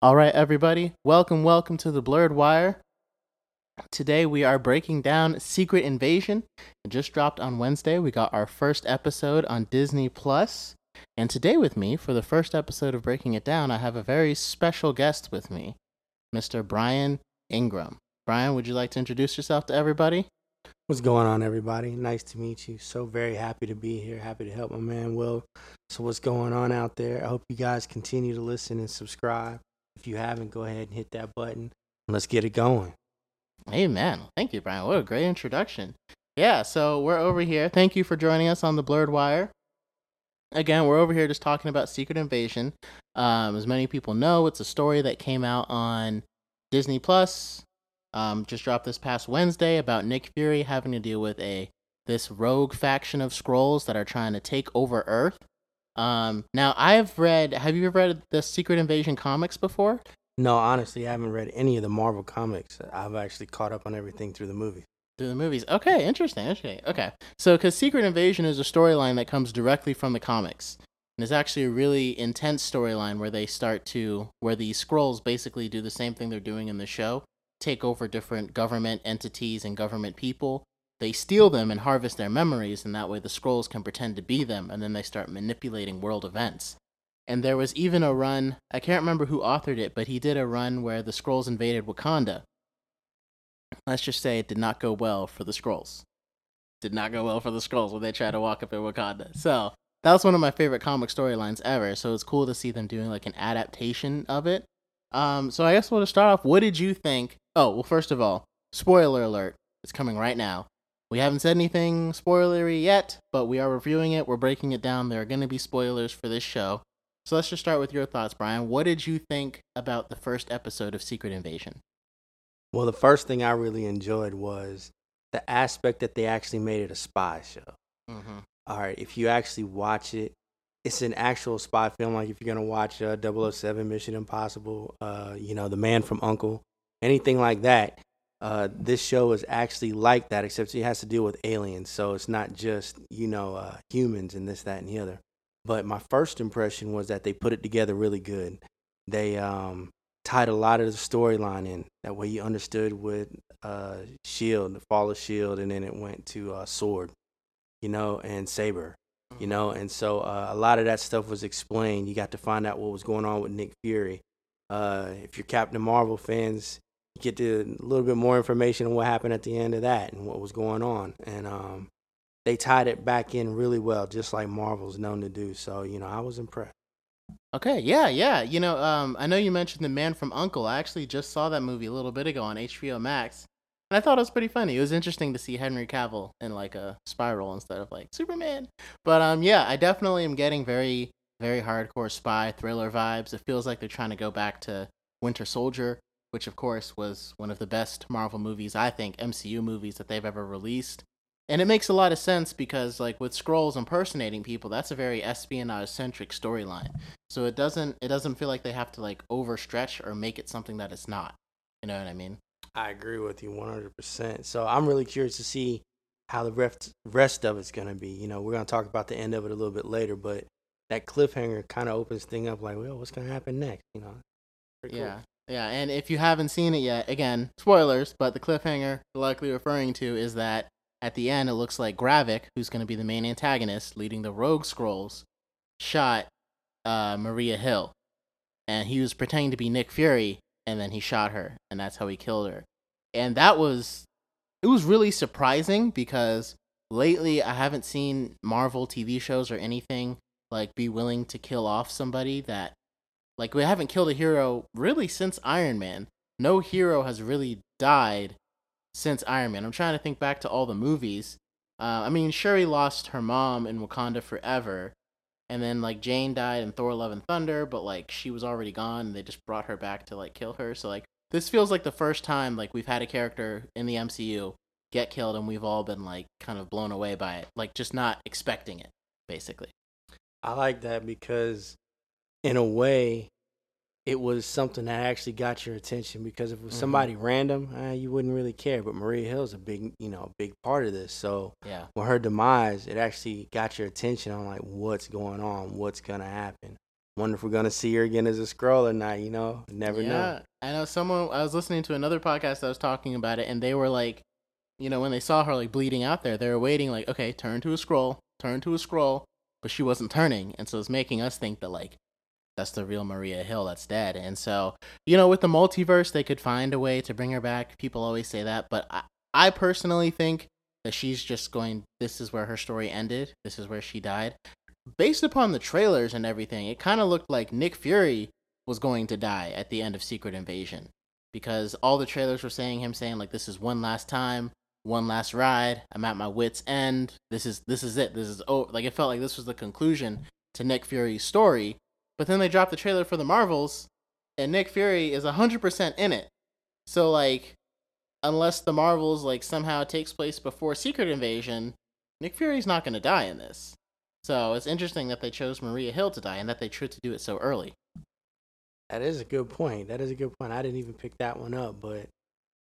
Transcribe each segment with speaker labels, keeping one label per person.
Speaker 1: All right, everybody, welcome, welcome to the Blurred Wire. Today we are breaking down Secret Invasion. It just dropped on Wednesday. We got our first episode on Disney Plus. And today with me, for the first episode of Breaking It Down, I have a very special guest with me, Mr. Brian Ingram. Brian, would you like to introduce yourself to everybody?
Speaker 2: What's going on, everybody? Nice to meet you. So very happy to be here. Happy to help my man Will. So what's going on out there? I hope you guys continue to listen and subscribe. If you haven't, go ahead and hit that button. Let's get it going.
Speaker 1: Amen. Thank you, Brian. What a great introduction. Yeah, so we're over here. Thank you for joining us on the Blurred Wire. Again, we're over here just talking about Secret Invasion. Um, as many people know, it's a story that came out on Disney Plus. Um, just dropped this past Wednesday about Nick Fury having to deal with a this rogue faction of Skrulls that are trying to take over Earth. Um, now, I've read. Have you ever read the Secret Invasion comics before?
Speaker 2: No, honestly, I haven't read any of the Marvel comics. I've actually caught up on everything through the movies.
Speaker 1: Through the movies. Okay, interesting. Okay, okay. So, because Secret Invasion is a storyline that comes directly from the comics. And it's actually a really intense storyline where they start to, where the Skrulls basically do the same thing they're doing in the show take over different government entities and government people. They steal them and harvest their memories, and that way the Skrulls can pretend to be them, and then they start manipulating world events. And there was even a run, I can't remember who authored it, but he did a run where the Skrulls invaded Wakanda. Let's just say it did not go well for the Skrulls. Did not go well for the Skrulls when they tried to walk up in Wakanda. So that was one of my favorite comic storylines ever. So it's cool to see them doing like an adaptation of it. Um, so I guess we'll just start off. What did you think? Oh, well, first of all, spoiler alert. It's coming right now. We haven't said anything spoilery yet, but we are reviewing it. We're breaking it down. There are going to be spoilers for this show. So let's just start with your thoughts, Brian. What did you think about the first episode of Secret Invasion?
Speaker 2: Well, the first thing I really enjoyed was the aspect that they actually made it a spy show. Mm-hmm. All right, if you actually watch it, it's an actual spy film. Like if you're gonna watch uh, 007 Mission Impossible, uh, you know, The Man from Uncle, anything like that. Uh, this show is actually like that, except it has to deal with aliens. So it's not just you know uh, humans and this, that, and the other. But my first impression was that they put it together really good. They um, tied a lot of the storyline in. That way you understood with uh, Shield, the fall of Shield, and then it went to uh, Sword, you know, and Saber you know and so uh, a lot of that stuff was explained you got to find out what was going on with nick fury uh, if you're captain marvel fans get a little bit more information on what happened at the end of that and what was going on and um, they tied it back in really well just like marvel's known to do so you know i was impressed
Speaker 1: okay yeah yeah you know um, i know you mentioned the man from uncle i actually just saw that movie a little bit ago on hbo max and I thought it was pretty funny. It was interesting to see Henry Cavill in like a spiral instead of like Superman. But um, yeah, I definitely am getting very, very hardcore spy thriller vibes. It feels like they're trying to go back to Winter Soldier, which of course was one of the best Marvel movies, I think, MCU movies that they've ever released. And it makes a lot of sense because like with Skrulls impersonating people, that's a very espionage centric storyline. So it doesn't it doesn't feel like they have to like overstretch or make it something that it's not. You know what I mean?
Speaker 2: I agree with you 100%. So I'm really curious to see how the rest, rest of it's going to be. You know, we're going to talk about the end of it a little bit later, but that cliffhanger kind of opens thing up like, well, what's going to happen next? You know?
Speaker 1: yeah. Cool. Yeah. And if you haven't seen it yet, again, spoilers, but the cliffhanger likely referring to is that at the end, it looks like Gravik, who's going to be the main antagonist leading the Rogue Skrulls, shot uh, Maria Hill. And he was pretending to be Nick Fury, and then he shot her and that's how he killed her and that was it was really surprising because lately i haven't seen marvel tv shows or anything like be willing to kill off somebody that like we haven't killed a hero really since iron man no hero has really died since iron man i'm trying to think back to all the movies uh, i mean shuri lost her mom in wakanda forever and then like Jane died in Thor: Love and Thunder, but like she was already gone, and they just brought her back to like kill her. So like this feels like the first time like we've had a character in the MCU get killed, and we've all been like kind of blown away by it, like just not expecting it, basically.
Speaker 2: I like that because, in a way, it was something that actually got your attention because if it was mm-hmm. somebody random, uh, you wouldn't really care. But Maria Hill's a big, you know, a big part of this. So
Speaker 1: yeah,
Speaker 2: with her demise, it actually got your attention on like what's going on, what's gonna happen, wonder if we're gonna see her again as a Skrull or not. You know, never yeah. know.
Speaker 1: I know someone. I was listening to another podcast that was talking about it, and they were like, you know, when they saw her like bleeding out there, they were waiting like, okay, turn to a Skrull, turn to a Skrull, but she wasn't turning, and so it's making us think that like that's the real Maria Hill that's dead. And so, you know, with the multiverse, they could find a way to bring her back. People always say that, but I, I personally think that she's just going. This is where her story ended. This is where she died. Based upon the trailers and everything, it kind of looked like Nick Fury was going to die at the end of Secret Invasion because all the trailers were saying him saying like this is one last time one last ride. I'm at my wits end. This is this is it. This is oh like it felt like this was the conclusion to Nick Fury's story. But then they dropped the trailer for the Marvels, and Nick Fury is hundred percent in it. So like, unless the Marvels like somehow takes place before Secret Invasion, Nick Fury's not going to die in this. So it's interesting that they chose Maria Hill to die and that they chose to do it so early.
Speaker 2: That is a good point. That is a good point. I didn't even pick that one up, but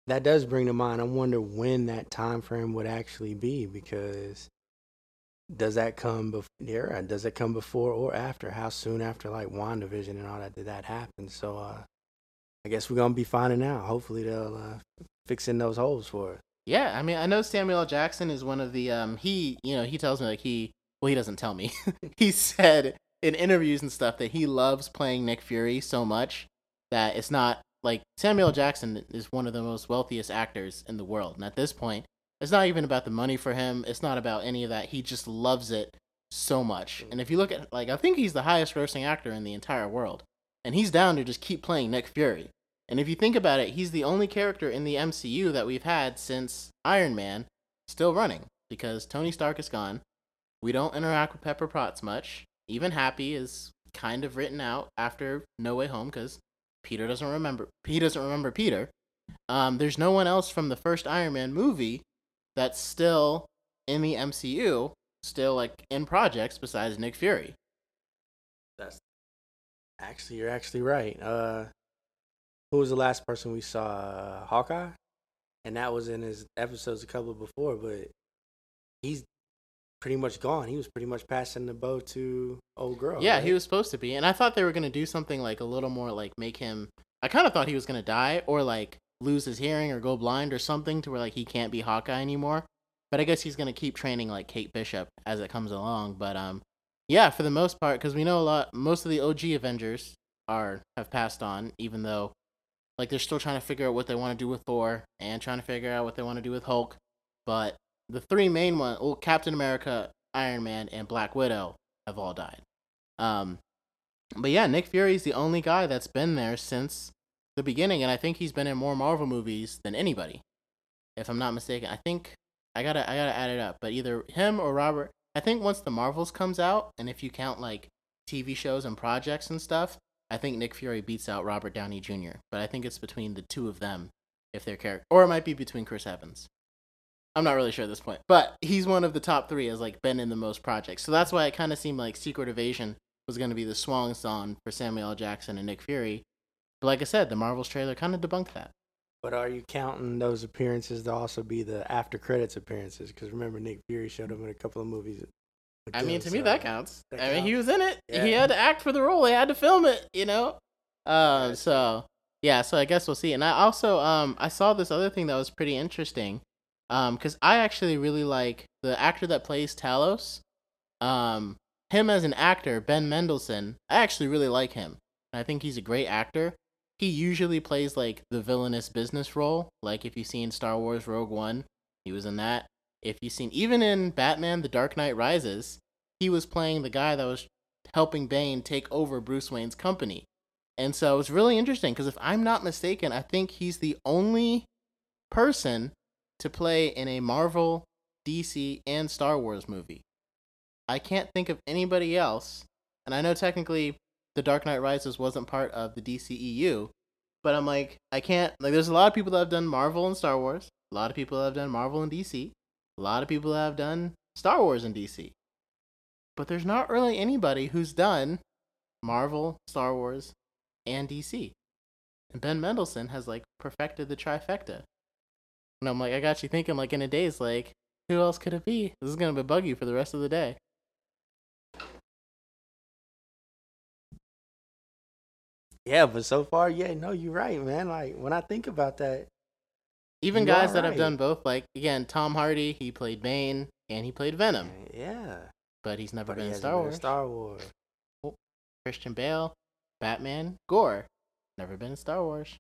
Speaker 2: that does bring to mind. I wonder when that time frame would actually be because does that come before? Yeah, does that come before or after? How soon after like WandaVision and all that did that happen? So uh, I guess we're gonna be finding out. Hopefully they'll uh, fix in those holes for us.
Speaker 1: Yeah, I mean, I know Samuel L. Jackson is one of the um he you know he tells me like he well he doesn't tell me he said in interviews and stuff that he loves playing Nick Fury so much that it's not like Samuel Jackson is one of the most wealthiest actors in the world, and at this point, it's not even about the money for him. It's not about any of that. He just loves it so much. And if you look at like, I think he's the highest grossing actor in the entire world, and he's down to just keep playing Nick Fury. And if you think about it, he's the only character in the MCU that we've had since Iron Man still running because Tony Stark is gone. We don't interact with Pepper Potts much. Even Happy is kind of written out after No Way Home because Peter doesn't remember. He doesn't remember Peter. Um, there's no one else from the first Iron Man movie that's still in the MCU, still like in projects besides Nick Fury.
Speaker 2: That's actually you're actually right. Uh, who was the last person we saw? Uh, Hawkeye, and that was in his episodes a couple before, but he's pretty much gone. He was pretty much passing the bow to old girl.
Speaker 1: Yeah, right? he was supposed to be, and I thought they were gonna do something like a little more like make him. I kind of thought he was gonna die or like lose his hearing or go blind or something to where like he can't be Hawkeye anymore. But I guess he's gonna keep training like Kate Bishop as it comes along. But um, yeah, for the most part, because we know a lot. Most of the OG Avengers are have passed on, even though like they're still trying to figure out what they want to do with Thor and trying to figure out what they want to do with Hulk. But the three main ones, well, Captain America, Iron Man, and Black Widow have all died. Um, but yeah, Nick Fury's the only guy that's been there since the beginning, and I think he's been in more Marvel movies than anybody, if I'm not mistaken. I think I gotta I gotta add it up, but either him or Robert. I think once the Marvels comes out, and if you count like TV shows and projects and stuff, I think Nick Fury beats out Robert Downey Jr. But I think it's between the two of them if they're character, or it might be between Chris Evans. I'm not really sure at this point, but he's one of the top three as like been in the most projects. So that's why it kind of seemed like Secret Invasion was going to be the swan song for Samuel L. Jackson and Nick Fury. But like I said, the Marvels trailer kind of debunked that.
Speaker 2: But are you counting those appearances to also be the after credits appearances? Because remember, Nick Fury showed up in a couple of movies.
Speaker 1: I mean, to so me, that counts. That I counts. mean, he was in it. Yeah. He had to act for the role. He had to film it. You know. Uh, so yeah. So I guess we'll see. And I also um I saw this other thing that was pretty interesting um because i actually really like the actor that plays talos um him as an actor ben mendelsohn i actually really like him i think he's a great actor he usually plays like the villainous business role. Like if you've seen star wars rogue one he was in that. If you've seen even in batman the dark knight rises he was playing the guy that was helping bane take over bruce wayne's company. And so it's really interesting because if i'm not mistaken i think he's the only person to play in a Marvel, DC, and Star Wars movie. I can't think of anybody else, and I know technically The Dark Knight Rises wasn't part of the DCEU, but I'm like, I can't, like, there's a lot of people that have done Marvel and Star Wars, a lot of people that have done Marvel and DC, a lot of people that have done Star Wars and DC. But there's not really anybody who's done Marvel, Star Wars, and DC. And Ben Mendelsohn has like perfected the trifecta. And I'm like, I got you thinking, like, in a daze, like, who else could it be? This is to be buggy for the rest of the day.
Speaker 2: Yeah, but so far, yeah, no, you're right, man. Like when I think about that,
Speaker 1: even guys that right. have done both, like again, Tom Hardy, he played Bane and he played Venom.
Speaker 2: Yeah,
Speaker 1: but he's never
Speaker 2: but
Speaker 1: been
Speaker 2: he
Speaker 1: in Star Wars.
Speaker 2: Star Wars.
Speaker 1: Oh, Christian Bale, Batman, Gore, never been in Star Wars.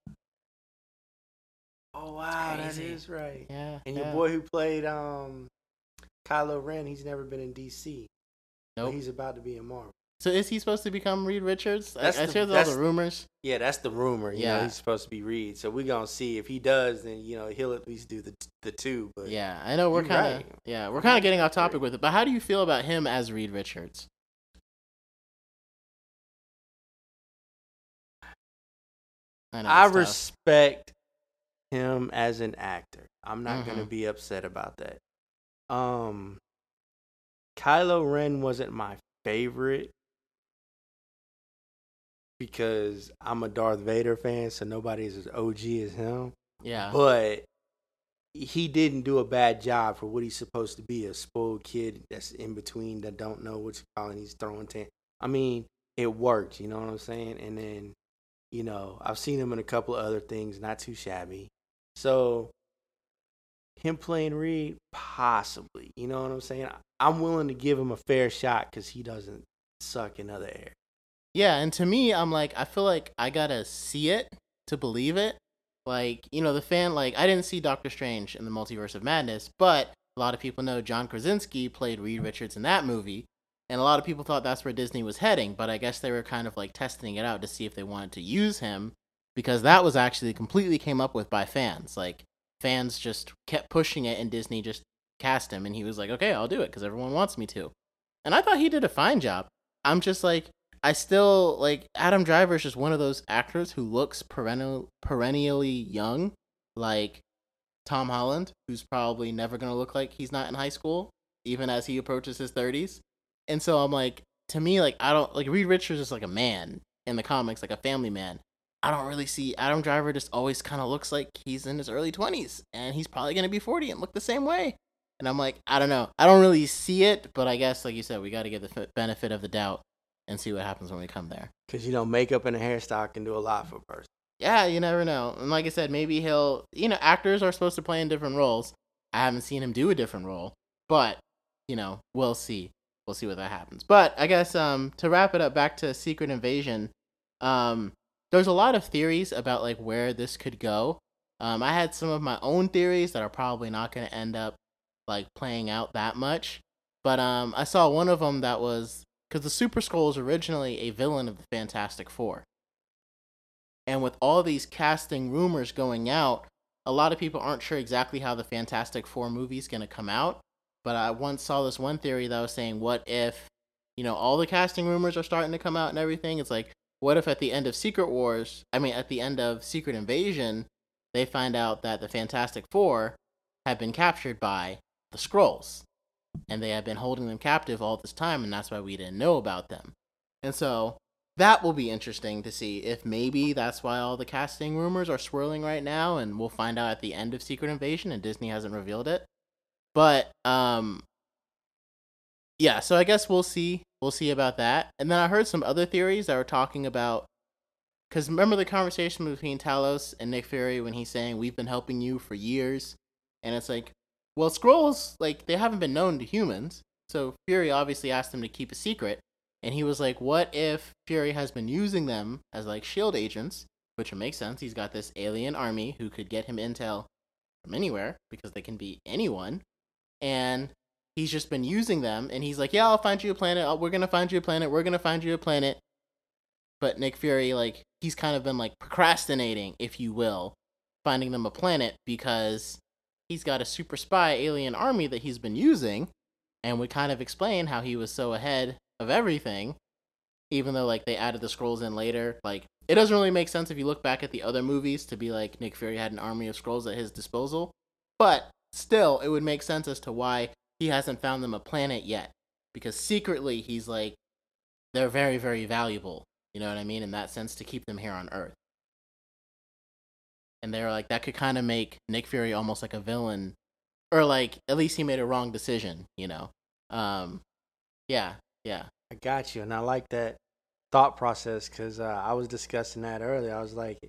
Speaker 2: Oh wow, that is right.
Speaker 1: Yeah,
Speaker 2: and
Speaker 1: yeah.
Speaker 2: your boy who played um Kylo Ren, he's never been in DC.
Speaker 1: Nope.
Speaker 2: he's about to be in Marvel.
Speaker 1: So is he supposed to become Reed Richards? That's I, the, I heard all the rumors.
Speaker 2: Yeah, that's the rumor. You yeah, know, he's supposed to be Reed. So we're gonna see if he does. Then you know he'll at least do the the two. But
Speaker 1: yeah, I know we're kind of right. yeah we're kind of getting off topic with it. But how do you feel about him as Reed Richards?
Speaker 2: I, I respect him as an actor. I'm not mm-hmm. gonna be upset about that. Um, Kylo Ren wasn't my favorite because I'm a Darth Vader fan, so nobody's as OG as him.
Speaker 1: Yeah.
Speaker 2: But he didn't do a bad job for what he's supposed to be a spoiled kid that's in between that don't know what you call and he's throwing ten. I mean, it worked, you know what I'm saying? And then, you know, I've seen him in a couple of other things, not too shabby. So him playing Reed, possibly. You know what I'm saying? I'm willing to give him a fair shot because he doesn't suck in other areas.
Speaker 1: Yeah, and to me, I'm like, I feel like I gotta see it to believe it. Like, you know, the fan, like, I didn't see Doctor Strange in the Multiverse of Madness, but a lot of people know John Krasinski played Reed Richards in that movie, and a lot of people thought that's where Disney was heading, but I guess they were kind of like testing it out to see if they wanted to use him, because that was actually completely came up with by fans. Like, fans just kept pushing it, and Disney just cast him, and he was like, okay, I'll do it, because everyone wants me to. And I thought he did a fine job. I'm just like, I still like Adam Driver is just one of those actors who looks perennial, perennially young, like Tom Holland, who's probably never gonna look like he's not in high school, even as he approaches his thirties. And so I'm like, to me, like I don't like Reed Richards is like a man in the comics, like a family man. I don't really see Adam Driver just always kind of looks like he's in his early 20s and he's probably going to be 40 and look the same way. And I'm like, I don't know. I don't really see it, but I guess, like you said, we got to give the benefit of the doubt and see what happens when we come there.
Speaker 2: Because you know, makeup and a hairstyle can do a lot for a person.
Speaker 1: Yeah, you never know. And like I said, maybe he'll. You know, actors are supposed to play in different roles. I haven't seen him do a different role, but you know, we'll see. We'll see what that happens. But I guess um, to wrap it up, back to Secret Invasion. Um, there's a lot of theories about like where this could go. Um, I had some of my own theories that are probably not going to end up like playing out that much. But um, I saw one of them that was because the Super Skrull is originally a villain of the Fantastic Four. And with all these casting rumors going out, a lot of people aren't sure exactly how the Fantastic Four movie is going to come out. But I once saw this one theory that was saying, what if, you know, all the casting rumors are starting to come out and everything? It's like, what if at the end of Secret Wars, I mean, at the end of Secret Invasion, they find out that the Fantastic Four have been captured by the Skrulls? And they have been holding them captive all this time, and that's why we didn't know about them. And so that will be interesting to see if maybe that's why all the casting rumors are swirling right now, and we'll find out at the end of Secret Invasion, and Disney hasn't revealed it. But um, yeah, so I guess we'll see. We'll see about that. And then I heard some other theories that were talking about because remember the conversation between Talos and Nick Fury when he's saying we've been helping you for years, and it's like well, Skrulls, like, they haven't been known to humans. So Fury obviously asked them to keep a secret. And he was like, what if Fury has been using them as, like, shield agents? Which would make sense. He's got this alien army who could get him intel from anywhere because they can be anyone. And he's just been using them. And he's like, yeah, I'll find you a planet. Oh, we're going to find you a planet. We're going to find you a planet. But Nick Fury, like, he's kind of been, like, procrastinating, if you will, finding them a planet because he's got a super spy alien army that he's been using, and we kind of explain how he was so ahead of everything, even though like they added the Skrulls in later. Like it doesn't really make sense if you look back at the other movies to be like Nick Fury had an army of Skrulls at his disposal, but still it would make sense as to why he hasn't found them a planet yet, because secretly he's like they're very very valuable. You know what I mean? In that sense, to keep them here on Earth and they're like that could kind of make Nick Fury almost like a villain, or like at least he made a wrong decision, you know. Um, yeah, yeah.
Speaker 2: I got you, and I like that thought process because uh, I was discussing that earlier. I was like,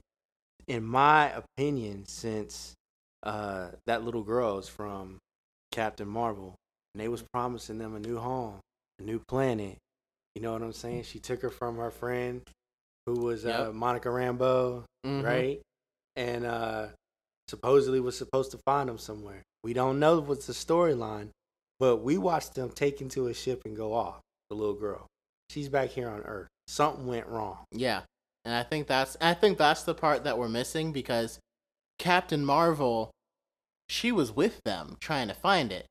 Speaker 2: in my opinion, since uh, that little girl is from Captain Marvel, and they was promising them a new home, a new planet. You know what I'm saying? She took her from her friend, who was uh. Monica Rambeau, mm-hmm. right? And uh, supposedly was supposed to find them somewhere. We don't know what's the storyline, but we watched them take into a ship and go off. The little girl, she's back here on Earth. Something went wrong.
Speaker 1: Yeah, and I think that's I think that's the part that we're missing because Captain Marvel, she was with them trying to find it,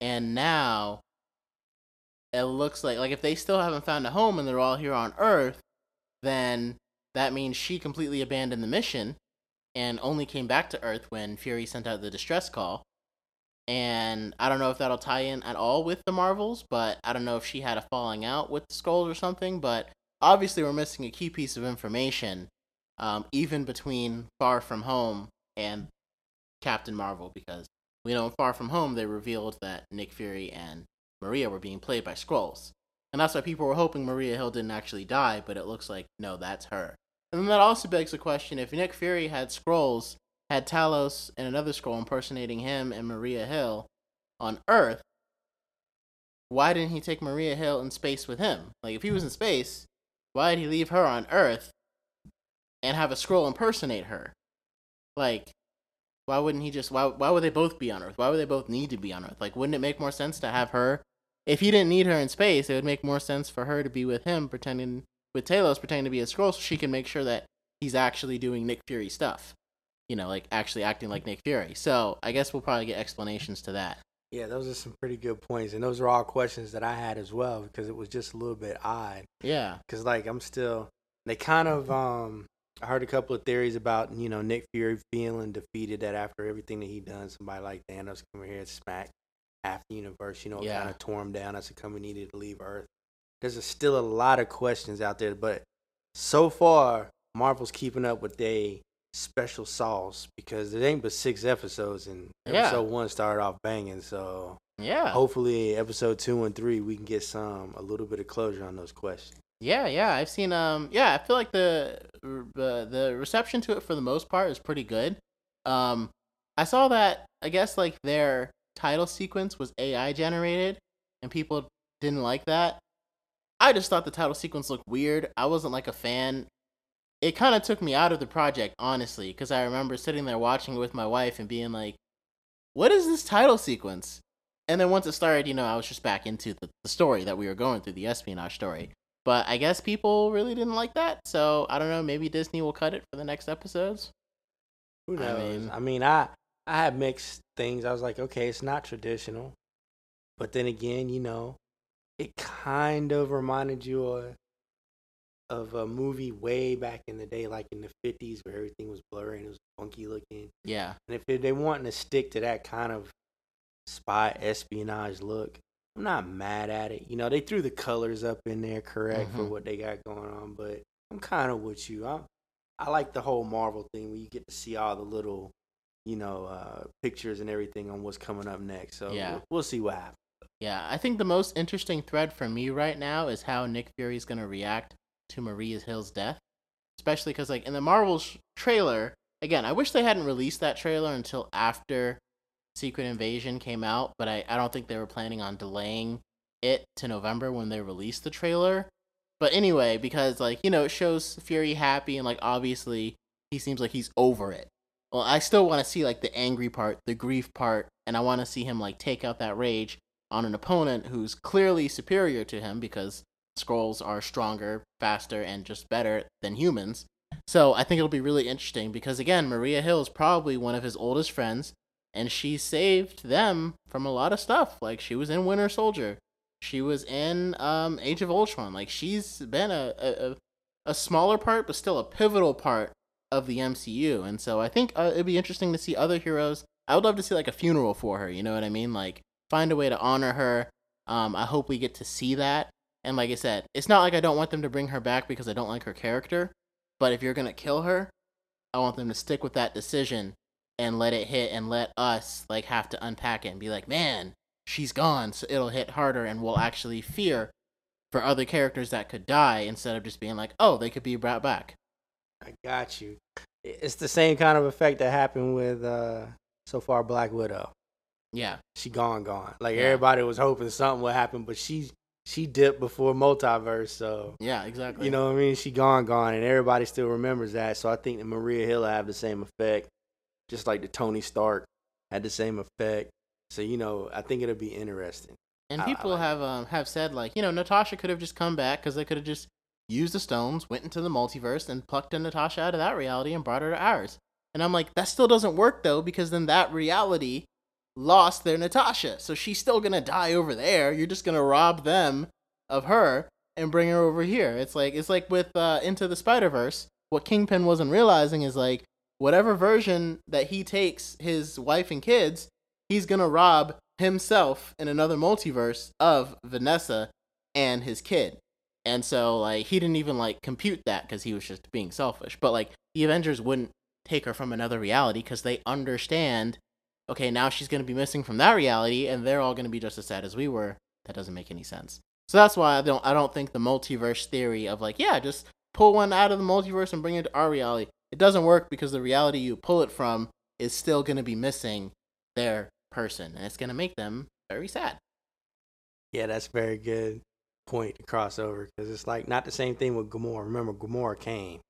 Speaker 1: and now it looks like like if they still haven't found a home and they're all here on Earth, then that means she completely abandoned the mission and only came back to Earth when Fury sent out the distress call and I don't know if that'll tie in at all with the Marvels, but I don't know if she had a falling out with the Skrulls or something. But obviously, we're missing a key piece of information, um, even between Far From Home and Captain Marvel, because we know in Far From Home they revealed that Nick Fury and Maria were being played by Skrulls, and that's why people were hoping Maria Hill didn't actually die. But it looks like no, that's her. And then that also begs the question: if Nick Fury had Skrulls, had Talos and another Skrull impersonating him and Maria Hill on Earth, why didn't he take Maria Hill in space with him? Like, if he was in space, why did he leave her on Earth and have a Skrull impersonate her? Like, why wouldn't he just? Why why would they both be on Earth? Why would they both need to be on Earth? Like, wouldn't it make more sense to have her? If he didn't need her in space, it would make more sense for her to be with him, pretending with Talos, pretending to be a Skrull so she can make sure that he's actually doing Nick Fury stuff you know, like actually acting like Nick Fury. So I guess we'll probably get explanations to that.
Speaker 2: Yeah, those are some pretty good points, and those are all questions that I had as well because it was just a little bit odd.
Speaker 1: Yeah,
Speaker 2: because like I'm still, they kind of um, I heard a couple of theories about you know Nick Fury feeling defeated that after everything that he done, somebody like Thanos come here and smack half the universe, you know, yeah. kind of tore him down as a company needed to leave Earth. There's a, still a lot of questions out there, but so far Marvel's keeping up with they special sauce because it ain't but six episodes and yeah. episode one started off banging. So
Speaker 1: yeah,
Speaker 2: hopefully episode two and three we can get some a little bit of closure on those questions.
Speaker 1: Yeah, yeah, I've seen. Um, yeah, I feel like the uh, the reception to it for the most part is pretty good. Um, I saw that I guess like their title sequence was AI generated, and people didn't like that. I just thought the title sequence looked weird. I wasn't like a fan it kind of took me out of the project, honestly, because I remember sitting there watching it with my wife and being like, what is this title sequence? And then once it started, you know, I was just back into the, the story that we were going through, the espionage story. But I guess people really didn't like that, so I don't know. Maybe Disney will cut it for the next episodes.
Speaker 2: Who knows? I mean, I mean, I I had mixed things. I was like, okay, it's not traditional, but then again, you know, it kind of reminded you of of a movie way back in the day, like in the fifties, where everything was blurry and it was funky looking.
Speaker 1: Yeah.
Speaker 2: And if they wanting to stick to that kind of spy espionage look, I'm not mad at it. You know, they threw the colors up in there correct mm-hmm. for what they got going on, but I'm kind of with you. I I like the whole Marvel thing where you get to see all the little, you know, uh, pictures and everything on what's coming up next. So yeah. we'll, we'll see what happens.
Speaker 1: Yeah, I think the most interesting thread for me right now is how Nick Fury is going to react to Maria Hill's death, especially because like in the Marvels trailer, again, I wish they hadn't released that trailer until after Secret Invasion came out, but I, I don't think they were planning on delaying it to November when they released the trailer. But anyway, because like, you know, it shows Fury happy and like obviously he seems like he's over it. Well, I still want to see like the angry part, the grief part, and I want to see him like take out that rage on an opponent who's clearly superior to him because Skrulls are stronger, faster, and just better than humans. So I think it'll be really interesting because again, Maria Hill is probably one of his oldest friends, and she saved them from a lot of stuff. Like she was in Winter Soldier, she was in um, Age of Ultron. Like she's been a, a a smaller part, but still a pivotal part of the MCU. And so I think uh, it'd be interesting to see other heroes. I would love to see like a funeral for her. You know what I mean? Like find a way to honor her. Um, I hope we get to see that. And like I said, it's not like I don't want them to bring her back because I don't like her character. But if you're gonna kill her, I want them to stick with that decision and let it hit and let us like have to unpack it and be like, man, she's gone. So it'll hit harder and we'll actually fear for other characters that could die instead of just being like, oh, they could be brought back.
Speaker 2: I got you. It's the same kind of effect that happened with uh so far Black Widow.
Speaker 1: Yeah.
Speaker 2: She gone gone. Like yeah. everybody was hoping something would happen, but she she dipped before multiverse, so
Speaker 1: Yeah, exactly.
Speaker 2: You know what I mean? She gone gone and everybody still remembers that. So I think that Maria Hill have the same effect. Just like the Tony Stark had the same effect. So, you know, I think it'll be interesting.
Speaker 1: And people like have um, have said like, you know, Natasha could have just come back because they could have just used the stones, went into the multiverse, and plucked in Natasha out of that reality and brought her to ours. And I'm like, that still doesn't work though, because then that reality lost their Natasha. So she's still gonna die over there. You're just gonna rob them of her and bring her over here. It's like it's like with uh, Into the Spider Verse. What Kingpin wasn't realizing is like whatever version that he takes his wife and kids, he's gonna rob himself in another multiverse of Vanessa and his kid. And so like he didn't even like compute that because he was just being selfish. But like the Avengers wouldn't take her from another reality because they understand okay, now she's going to be missing from that reality and they're all going to be just as sad as we were. That doesn't make any sense. So that's why I don't I don't think the multiverse theory of like, yeah, just pull one out of the multiverse and bring it to our reality. It doesn't work because the reality you pull it from is still going to be missing their person, and it's gonna make them very sad.
Speaker 2: Yeah, that's very good point to cross over because it's like not the same thing with Gamora. Remember, Gamora came.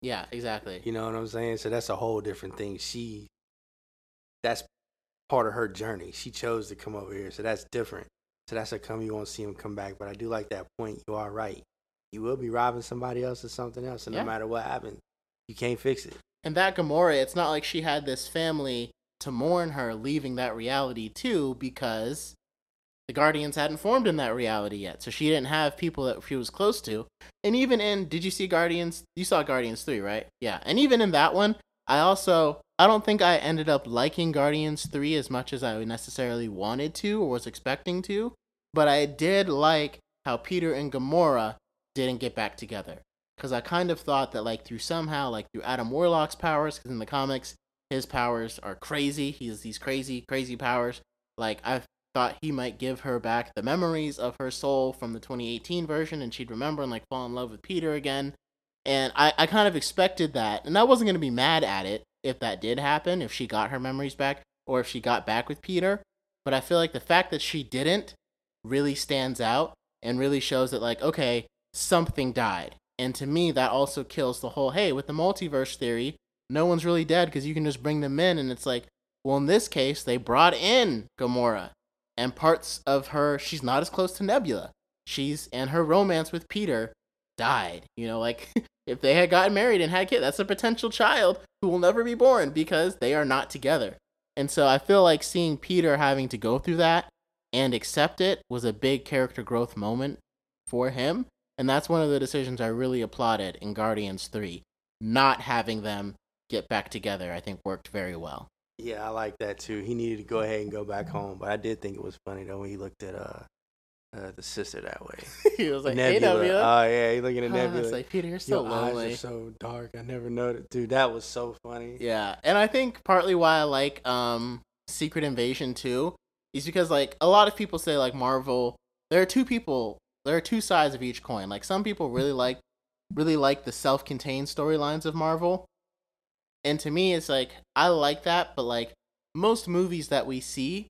Speaker 1: Yeah, exactly.
Speaker 2: You know what I'm saying? So that's a whole different thing. She, that's part of her journey. She chose to come over here, so that's different. So that's a come you won't see him come back. But I do like that point. You are right. You will be robbing somebody else or something else, and yeah. no matter what happens, you can't fix it.
Speaker 1: And that Gamora, it's not like she had this family to mourn her leaving that reality too because the Guardians hadn't formed in that reality yet. So she didn't have people that she was close to. And even in did you see Guardians? You saw Guardians 3, right? Yeah. And even in that one, I also I don't think I ended up liking Guardians 3 as much as I necessarily wanted to or was expecting to, but I did like how Peter and Gamora didn't get back together. Cuz I kind of thought that like through somehow like through Adam Warlock's powers cuz in the comics his powers are crazy. He has these crazy, crazy powers. Like I thought he might give her back the memories of her soul from the 2018 version, and she'd remember and like fall in love with Peter again. And I, I kind of expected that, and I wasn't gonna be mad at it if that did happen, if she got her memories back, or if she got back with Peter. But I feel like the fact that she didn't really stands out and really shows that like okay, something died. And to me, that also kills the whole hey, with the multiverse theory, no one's really dead because you can just bring them in and it's like well in this case they brought in gamora and parts of her she's not as close to nebula she's and her romance with peter died you know like if they had gotten married and had kids that's a potential child who will never be born because they are not together and so i feel like seeing peter having to go through that and accept it was a big character growth moment for him and that's one of the decisions i really applauded in guardians 3 not having them get back together, I think worked very well.
Speaker 2: Yeah, I like that too. He needed to go ahead and go back home, but I did think it was funny though when he looked at uh, uh the sister that way.
Speaker 1: he was like, Nebula. Hey,
Speaker 2: Oh yeah, he looking at Nebula.
Speaker 1: It's like Peter, you're so
Speaker 2: Your
Speaker 1: lonely.
Speaker 2: Eyes are so dark. I never noticed, dude. That was so funny.
Speaker 1: Yeah, and I think partly why I like um Secret Invasion too is because like a lot of people say like Marvel. There are two people. There are two sides of each coin. Like some people really like really like the self-contained storylines of Marvel, and to me, it's like, I like that, but like most movies that we see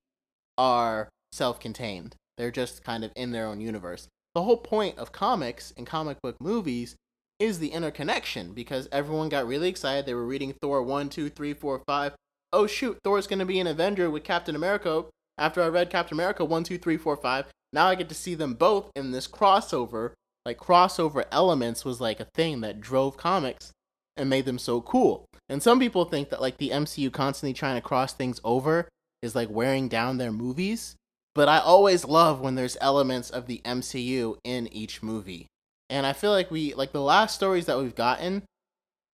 Speaker 1: are self contained. They're just kind of in their own universe. The whole point of comics and comic book movies is the interconnection because everyone got really excited. They were reading Thor 1, 2, 3, 4, 5. Oh, shoot, Thor's going to be an Avenger with Captain America. After I read Captain America 1, 2, 3, 4, 5, now I get to see them both in this crossover. Like, crossover elements was like a thing that drove comics and made them so cool. And some people think that like the MCU constantly trying to cross things over is like wearing down their movies. But I always love when there's elements of the MCU in each movie. And I feel like we like the last stories that we've gotten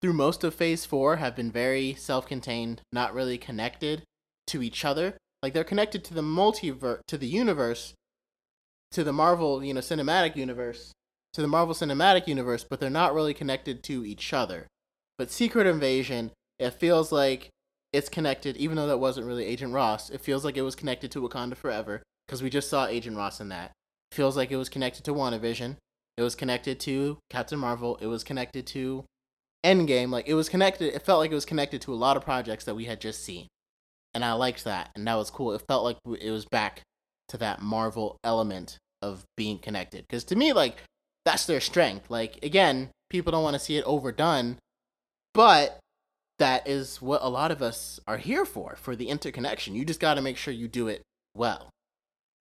Speaker 1: through most of phase 4 have been very self-contained, not really connected to each other. Like they're connected to the multiverse to the universe to the Marvel, you know, cinematic universe, to the Marvel Cinematic Universe, but they're not really connected to each other. But Secret Invasion, it feels like it's connected, even though that wasn't really Agent Ross. It feels like it was connected to Wakanda Forever because we just saw Agent Ross in that. It feels like it was connected to WandaVision It was connected to Captain Marvel. It was connected to Endgame. Like it was connected. It felt like it was connected to a lot of projects that we had just seen, and I liked that, and that was cool. It felt like it was back to that Marvel element of being connected. Because to me, like that's their strength. Like again, people don't want to see it overdone, but that is what a lot of us are here for for the interconnection. You just got to make sure you do it well.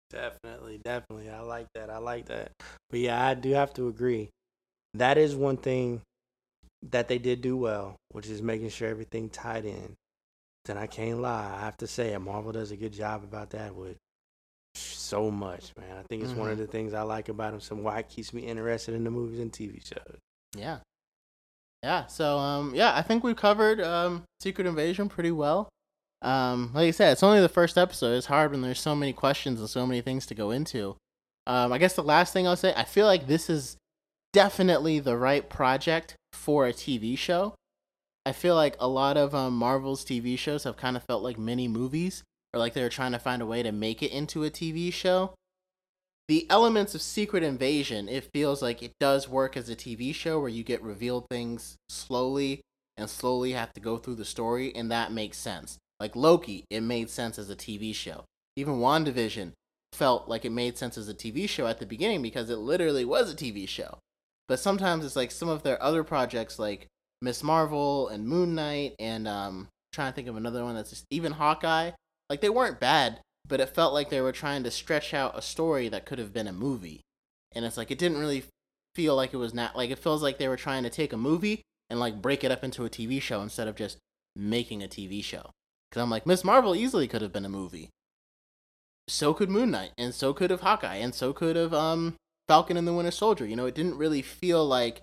Speaker 2: Definitely, definitely. I like that. I like that. But yeah, I do have to agree. That is one thing that they did do well, which is making sure everything tied in. Then I can't lie. I have to say. Marvel does a good job about that with so much, man. I think it's mm-hmm. one of mm-hmm. the things I like about them. Some why it keeps me interested in the movies and TV shows.
Speaker 1: Yeah. Yeah. So um yeah, I think we covered um Secret Invasion pretty well. Um, like I said, it's only the first episode. It's hard when there's so many questions and so many things to go into. Um, I guess the last thing I'll say, I feel like this is definitely the right project for a TV show. I feel like a lot of um, Marvel's TV shows have kind of felt like mini movies, or like they were trying to find a way to make it into a TV show. The elements of Secret Invasion, it feels like it does work as a TV show where you get revealed things slowly and slowly have to go through the story, and that makes sense. Like Loki, it made sense as a TV show. Even WandaVision felt like it made sense as a TV show at the beginning because it literally was a TV show. But sometimes it's like some of their other projects, like Miss Marvel and Moon Knight, and um, trying to think of another one that's just, even Hawkeye. Like they weren't bad, but it felt like they were trying to stretch out a story that could have been a movie. And it's like it didn't really feel like it was not like it feels like they were trying to take a movie and like break it up into a TV show instead of just making a TV show. Cuz I'm like Miss Marvel easily could have been a movie. So could Moon Knight and so could have Hawkeye and so could have um Falcon and the Winter Soldier. You know, it didn't really feel like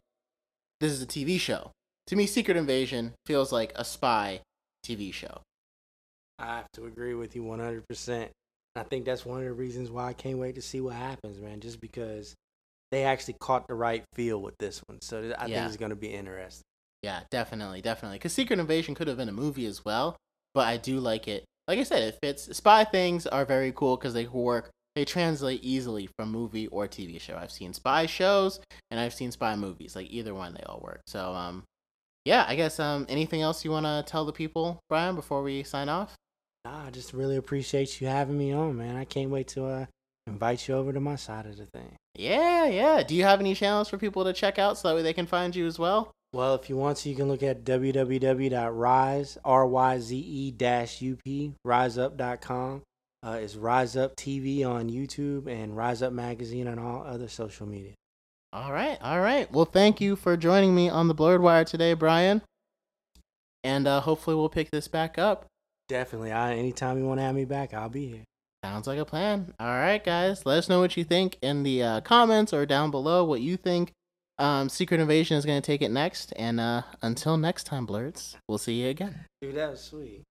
Speaker 1: this is a TV show. To me Secret Invasion feels like a spy TV show.
Speaker 2: I have to agree with you 100%. I think that's one of the reasons why I can't wait to see what happens, man. Just because they actually caught the right feel with this one, so I yeah. think it's going to be interesting.
Speaker 1: Yeah, definitely, definitely. Because Secret Invasion could have been a movie as well, but I do like it. Like I said, it fits. Spy things are very cool because they work. They translate easily from movie or TV show. I've seen spy shows and I've seen spy movies. Like either one, they all work. So, um, yeah. I guess um, anything else you want to tell the people, Brian, before we sign off?
Speaker 2: Nah, I just really appreciate you having me on, man. I can't wait to uh, invite you over to my side of the thing.
Speaker 1: Yeah, yeah. Do you have any channels for people to check out so that way they can find you as well?
Speaker 2: Well, if you want to, you can look at www.rise, R-Y-Z-E dash U-P, riseup.com. Uh, it's Rise Up TV on YouTube and Rise Up Magazine on all other social media.
Speaker 1: All right, all right. Well, thank you for joining me on the Blurred Wire today, Brian. And uh, hopefully we'll pick this back up
Speaker 2: Definitely. I anytime you want to have me back, I'll be here.
Speaker 1: Sounds like a plan. All right, guys. Let us know what you think in the uh, comments or down below what you think um, Secret Invasion is going to take it next. And uh, until next time, Blurts, we'll see you again.
Speaker 2: Dude, that was sweet.